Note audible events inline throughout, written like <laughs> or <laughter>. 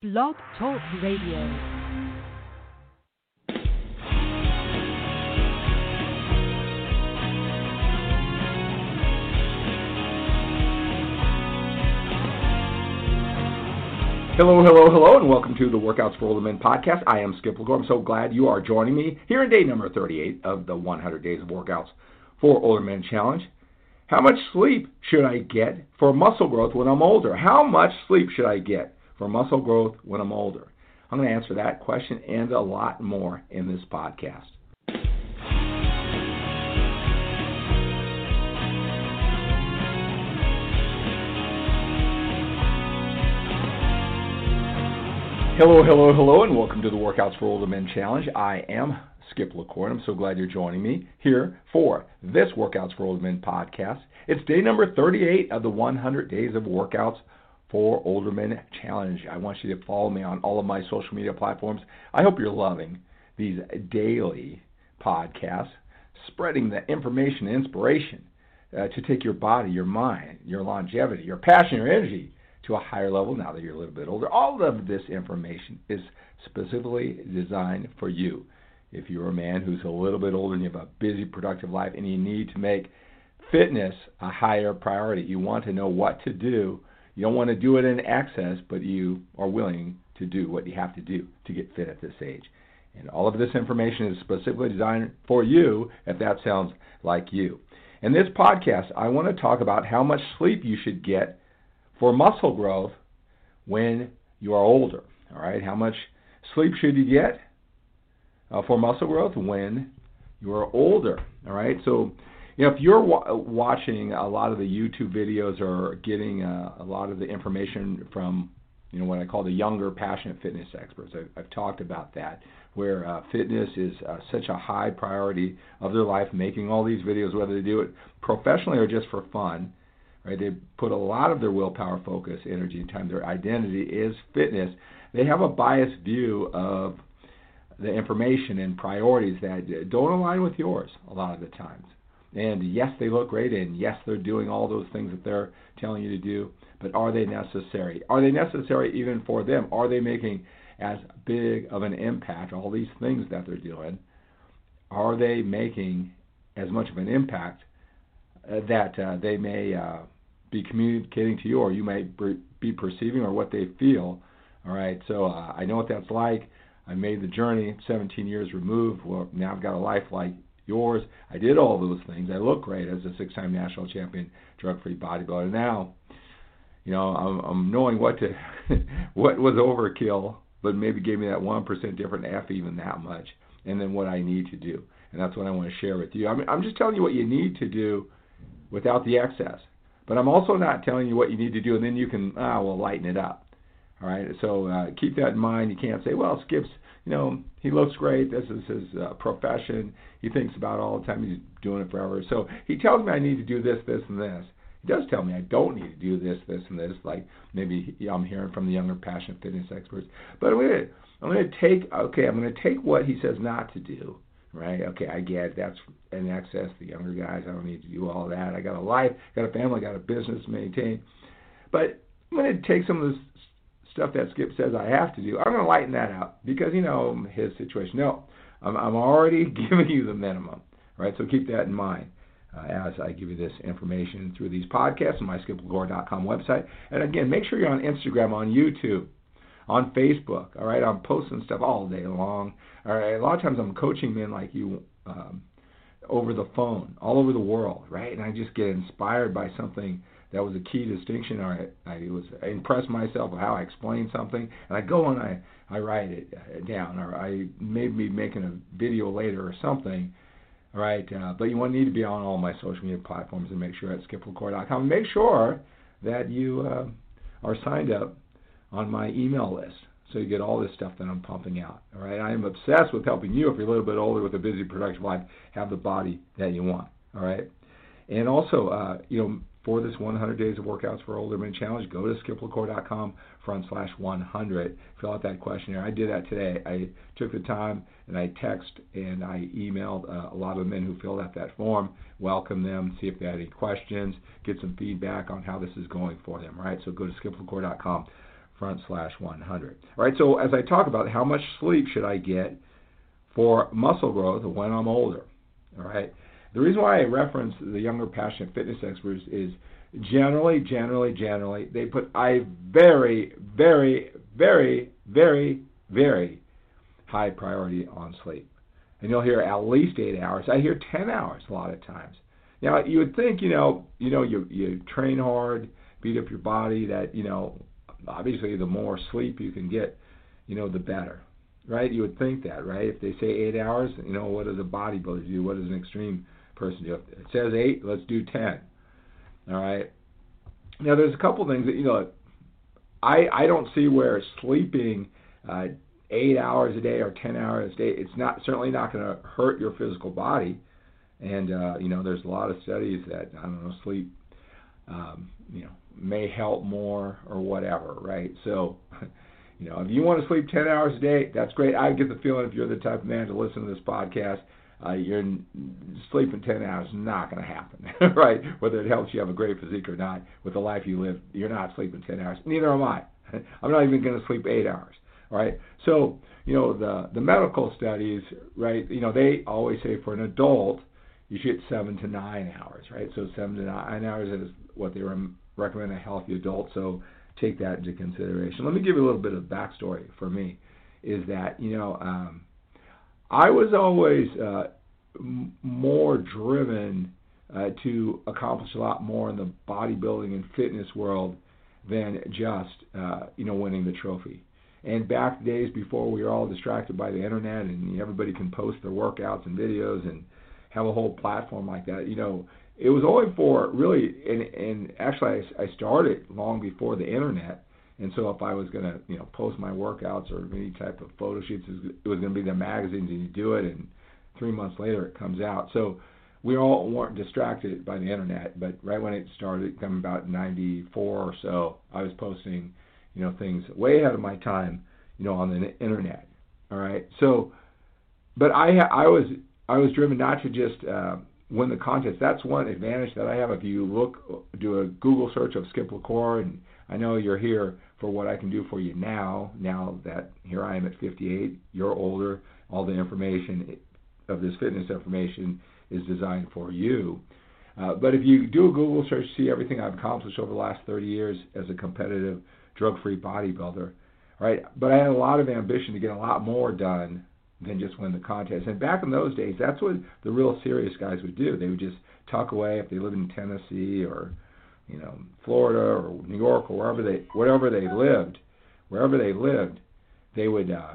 Blog Talk Radio. Hello, hello, hello, and welcome to the Workouts for Older Men podcast. I am Skip LaCour. I'm so glad you are joining me here in day number 38 of the 100 Days of Workouts for Older Men Challenge. How much sleep should I get for muscle growth when I'm older? How much sleep should I get for muscle growth when I'm older? I'm going to answer that question and a lot more in this podcast. Hello, hello, hello, and welcome to the Workouts for Older Men Challenge. I am Skip LaCour, and I'm so glad you're joining me here for this Workouts for Older Men podcast. It's day number 38 of the 100 Days of Workouts for Older Men Challenge. I want you to follow me on all of my social media platforms. I hope you're loving these daily podcasts, spreading the information and inspiration uh, to take your body, your mind, your longevity, your passion, your energy to a higher level now that you're a little bit older. All of this information is specifically designed for you. If you're a man who's a little bit older and you have a busy, productive life and you need to make fitness a higher priority, you want to know what to do. You don't want to do it in excess, but you are willing to do what you have to do to get fit at this age. And all of this information is specifically designed for you if that sounds like you. In this podcast, I want to talk about how much sleep you should get for muscle growth when you are older. All right, how much sleep should you get uh, for muscle growth when you are older? All right, so you know if you're wa- watching a lot of the YouTube videos or getting uh, a lot of the information from you know what I call the younger passionate fitness experts, I've, I've talked about that where uh, fitness is uh, such a high priority of their life, making all these videos, whether they do it professionally or just for fun right? They put a lot of their willpower, focus, energy, and time. Their identity is fitness. They have a biased view of the information and priorities that don't align with yours a lot of the times. And yes, they look great, and yes, they're doing all those things that they're telling you to do, but are they necessary? Are they necessary even for them? Are they making as big of an impact, all these things that they're doing? Are they making as much of an impact uh, that uh, they may uh, be communicating to you, or you might be perceiving, or what they feel. All right, so uh, I know what that's like. I made the journey, 17 years removed. Well, now I've got a life like yours. I did all those things. I look great as a six-time national champion, drug-free bodybuilder. Now, you know, I'm, I'm knowing what to, <laughs> what was overkill, but maybe gave me that one percent different, f even that much, and then what I need to do, and that's what I want to share with you. I mean, I'm just telling you what you need to do without the excess. But I'm also not telling you what you need to do, and then you can ah well lighten it up. All right, so uh, keep that in mind. You can't say, well, Skip's, you know, he looks great. This is his uh, profession. He thinks about all the time. He's doing it forever. So he tells me I need to do this, this, and this. He does tell me I don't need to do this, this, and this. Like maybe I'm hearing from the younger passionate fitness experts. But I'm gonna, I'm gonna take, okay, I'm gonna take what he says not to do, right? Okay, I get that's in excess. The younger guys, I don't need to do all that. I got a life, got a family, got a business to maintain. But I'm going to take some of this stuff that Skip says I have to do. I'm going to lighten that out because you know his situation. No, I'm, I'm already <laughs> giving you the minimum, right? So keep that in mind. Uh, as I give you this information through these podcasts on my skiplacour.com website. And again, make sure you're on Instagram, on YouTube, on Facebook. All right, I'm posting stuff all day long. All right, a lot of times I'm coaching men like you um, over the phone, all over the world, right? And I just get inspired by something that was a key distinction. I, I was impressed myself with how I explained something, and I go and I I write it uh, down, or I maybe making a video later or something. right? uh, but you want need to be on all my social media platforms and make sure at skiplacour.com. Make sure that you uh, are signed up on my email list so you get all this stuff that I'm pumping out. All right, I am obsessed with helping you if you're a little bit older with a busy, productive life, have the body that you want. All right, and also, uh, you know, for this 100 Days of Workouts for Older Men Challenge, go to skiplacour.com front slash 100. Fill out that questionnaire. I did that today. I took the time and I text and I emailed uh, a lot of the men who filled out that form, welcome them, see if they had any questions, get some feedback on how this is going for them. Right. So go to skiplacour.com front slash 100. All right, so as I talk about how much sleep should I get for muscle growth when I'm older, all right, the reason why I reference the younger passionate fitness experts is generally, generally, generally, they put a very, very, very, very, very high priority on sleep. And you'll hear at least eight hours. I hear ten hours a lot of times. Now you would think, you know, you know, you you train hard, beat up your body, that you know, obviously the more sleep you can get, you know, the better, right? You would think that, right? If they say eight hours, you know, what does a bodybuilder do? What does an extreme person do? It says eight, let's do ten. All right. Now there's a couple things that you know. I I don't see where sleeping uh, eight hours a day or ten hours a day it's not certainly not going to hurt your physical body. And uh, you know there's a lot of studies that I don't know sleep um, you know may help more or whatever, right? So. <laughs> You know, if you want to sleep 10 hours a day, that's great. I get the feeling if you're the type of man to listen to this podcast, uh, you're sleeping 10 hours is not going to happen, <laughs> right? Whether it helps you have a great physique or not, with the life you live, you're not sleeping 10 hours. Neither am I. <laughs> I'm not even going to sleep eight hours, right? So, you know, the the medical studies, right? You know, they always say for an adult, you should get seven to nine hours, right? So seven to nine hours is what they recommend a healthy adult. So take that into consideration. Let me give you a little bit of backstory for me. Is that you know um, I was always uh, m- more driven uh, to accomplish a lot more in the bodybuilding and fitness world than just uh, you know winning the trophy. And back days before we were all distracted by the internet and everybody can post their workouts and videos and have a whole platform like that, you know, it was only for really and and actually I, I started long before the internet and so if I was going to, you know, post my workouts or any type of photo shoots, it was going to be the magazines and you do it and three months later it comes out. So we all weren't distracted by the internet, but right when it started, coming about 94 or so, I was posting, you know, things way ahead of my time, you know, on the internet. All right. So, but I I was I was driven not to just uh, win the contest. That's one advantage that I have. If you look, do a Google search of Skip LaCour, and I know you're here for what I can do for you now. Now that here I am at 58, you're older. All the information of this fitness information is designed for you. Uh, but if you do a Google search, see everything I've accomplished over the last 30 years as a competitive, drug-free bodybuilder, right? But I had a lot of ambition to get a lot more done than just win the contest. And back in those days, that's what the real serious guys would do. They would just tuck away if they lived in Tennessee or you know Florida or New York or wherever they wherever they lived, wherever they lived, they would. Uh,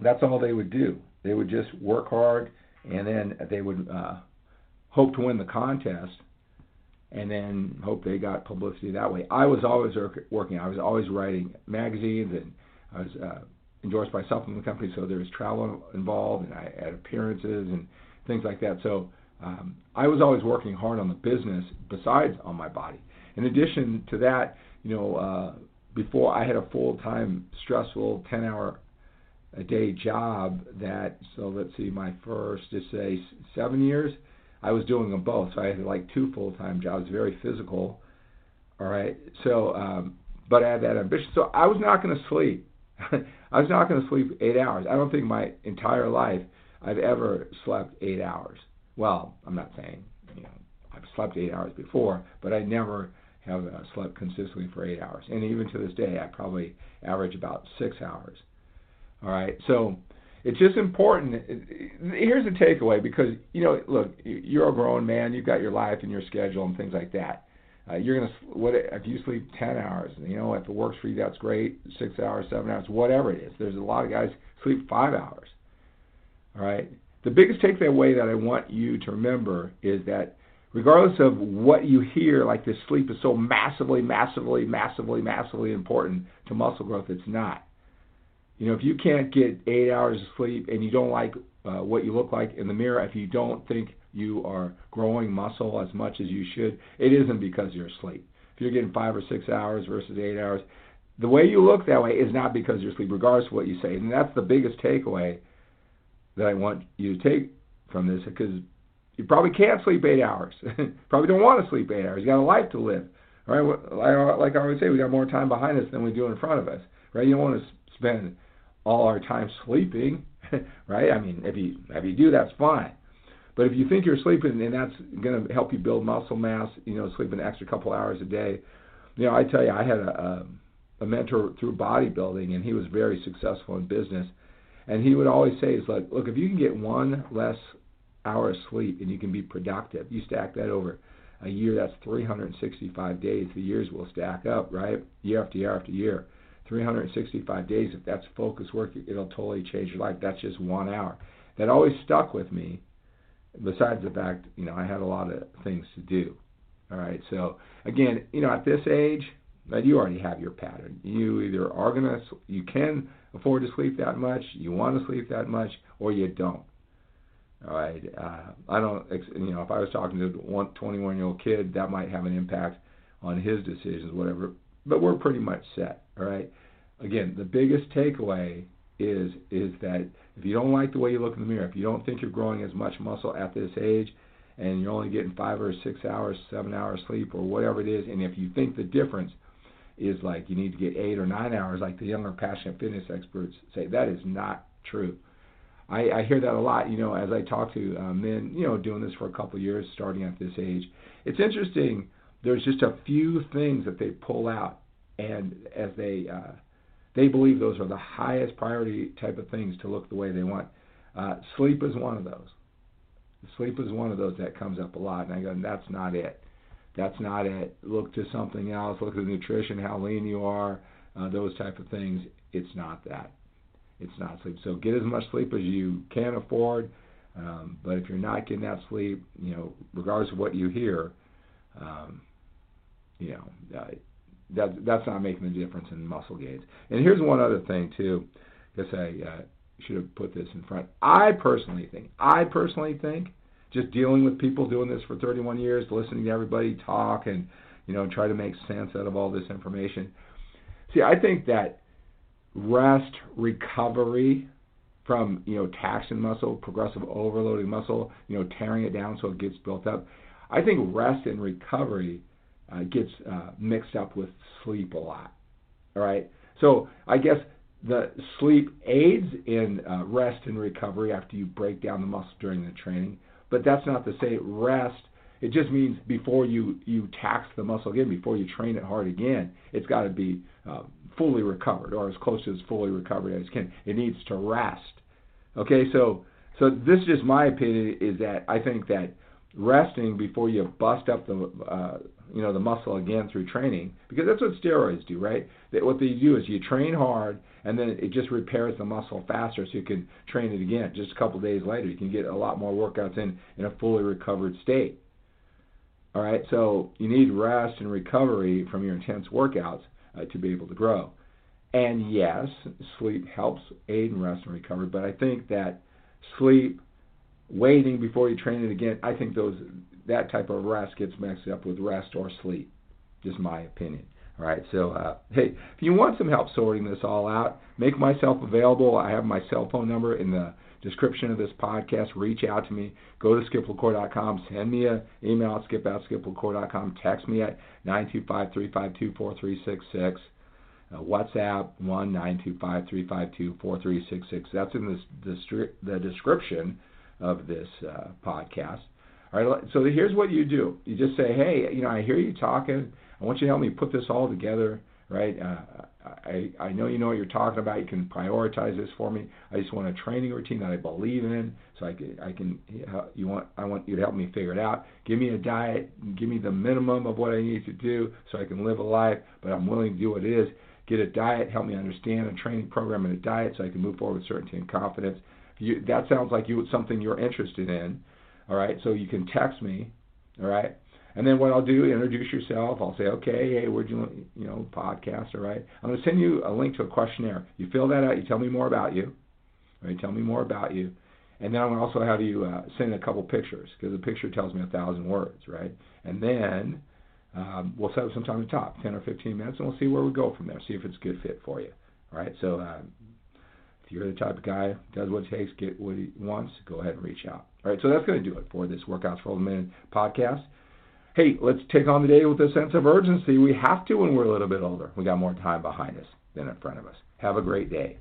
that's all they would do. They would just work hard, and then they would uh, hope to win the contest, and then hope they got publicity that way. I was always working. I was always writing magazines, and I was uh, endorsed by supplement companies, so there was travel involved, and I had appearances and things like that. So um, I was always working hard on the business besides on my body. In addition to that, you know, uh, before I had a full-time, stressful, 10-hour a day job. That so let's see, my first, just say seven years, I was doing them both. So I had like two full-time jobs, very physical. All right, so um, but I had that ambition. So I was not going to sleep. <laughs> I was not going to sleep eight hours. I don't think my entire life I've ever slept eight hours well, I'm not saying you know I've slept eight hours before, but I never have uh, slept consistently for eight hours. And even to this day, I probably average about six hours. All right, so it's just important. Here's the takeaway because you know, look, you're a grown man. You've got your life and your schedule and things like that. Uh, you're gonna what if you sleep ten hours? You know, if it works for you, that's great. Six hours, seven hours, whatever it is. There's a lot of guys sleep five hours. All right, the biggest takeaway that I want you to remember is that regardless of what you hear, like this sleep is so massively, massively, massively, massively important to muscle growth, it's not. You know, if you can't get eight hours of sleep and you don't like uh, what you look like in the mirror, if you don't think you are growing muscle as much as you should, it isn't because you're asleep. If you're getting five or six hours versus eight hours, the way you look that way is not because you're asleep, regardless of what you say. And that's the biggest takeaway that I want you to take from this because you probably can't sleep eight hours. <laughs> probably don't want to sleep eight hours. You got a life to live. Right, like I always say, we got more time behind us than we do in front of us, right? You don't want to spend all our time sleeping, <laughs> right? I mean, if you if you do, that's fine. But if you think you're sleeping and that's going to help you build muscle mass, you know, sleep an extra couple hours a day. You know, I tell you, I had a, a, a mentor through bodybuilding, and he was very successful in business. And he would always say, "Is like, look, if you can get one less hour of sleep and you can be productive, you stack that over a year. That's 365 days. The years will stack up, right? Year after year after year. 365 days. If that's focus work, it'll totally change your life. That's just one hour. That always stuck with me besides the fact, you know, I had a lot of things to do. All right. So again, you know, at this age, you already have your pattern. You either are gonna, you can afford to sleep that much, you want to sleep that much, or you don't. All right. Uh, I don't, you know, if I was talking to a 21 year old kid, that might have an impact on his decisions, whatever. But we're pretty much set. All right. Again, the biggest takeaway is is that if you don't like the way you look in the mirror, if you don't think you're growing as much muscle at this age, and you're only getting five or six hours, seven hours sleep, or whatever it is, and if you think the difference is like you need to get eight or nine hours, like the younger passionate fitness experts say, that is not true. I, I hear that a lot, you know, as I talk to uh, men, you know, doing this for a couple of years, starting at this age. It's interesting. There's just a few things that they pull out, and as they uh, they believe those are the highest priority type of things to look the way they want. Uh, sleep is one of those. Sleep is one of those that comes up a lot, and I go, that's not it. That's not it. Look to something else. Look at nutrition, how lean you are, uh, those type of things. It's not that. It's not sleep. So get as much sleep as you can afford. Um, but if you're not getting that sleep, you know, regardless of what you hear, um, you know, uh, that that's not making a difference in muscle gains. And here's one other thing too. I guess I uh, should have put this in front. I personally think, I personally think, just dealing with people doing this for 31 years, listening to everybody talk and you know try to make sense out of all this information. See, I think that rest, recovery from you know taxing muscle, progressive overloading muscle, you know tearing it down so it gets built up. I think rest and recovery uh, gets uh, mixed up with sleep a lot. All right, so I guess the sleep aids in uh, rest and recovery after you break down the muscle during the training, but that's not to say rest. It just means before you you tax the muscle again, before you train it hard again, it's got to be uh, fully recovered or as close to as fully recovered as it can. It needs to rest. Okay, so so this is just my opinion is that I think that resting before you bust up the uh, you know the muscle again through training because that's what steroids do, right? That what they do is you train hard and then it just repairs the muscle faster so you can train it again. Just a couple days later, you can get a lot more workouts in in a fully recovered state. All right, so you need rest and recovery from your intense workouts uh, to be able to grow. And yes, sleep helps aid in rest and recovery, but I think that sleep, waiting before you train it again, I think those that type of rest gets mixed up with rest or sleep. Just my opinion. All right. So, uh, hey, if you want some help sorting this all out, make myself available. I have my cell phone number in the description of this podcast. Reach out to me. Go to skiplacour.com. Send me an email at skip at skiplacour.com. Text me at 925 352 4366. Uh, WhatsApp one nine two five three five two four three six six. That's in the, the description of this uh, podcast. All right, so here's what you do. You just say, hey, you know, I hear you talking. I want you to help me put this all together, right? Uh, I, I know you know what you're talking about. You can prioritize this for me. I just want a training routine that I believe in, so I can, I can you want I want you to help me figure it out. Give me a diet. Give me the minimum of what I need to do so I can live a life, but I'm willing to do what it is. Get a diet. Help me understand a training program and a diet so I can move forward with certainty and confidence. You, that sounds like you something you're interested in all right, so you can text me. All right. And then what I'll do, introduce yourself. I'll say, okay, hey, where'd you, you know, podcast, all right? I'm going to send you a link to a questionnaire. You fill that out. You tell me more about you. All right, tell me more about you. And then I'm going to also have you uh, send a couple pictures because a picture tells me a thousand words, right? And then um, we'll set up some time to talk, 10 or 15 minutes, and we'll see where we go from there. See if it's a good fit for you. All right. So uh, if you're the type of guy does what it takes, get what he wants, go ahead and reach out. All right, so that's going to do it for this Workouts for Older Men podcast. hey, let's take on the day with a sense of urgency. We have to when we're a little bit older. We got more time behind us than in front of us. Have a great day.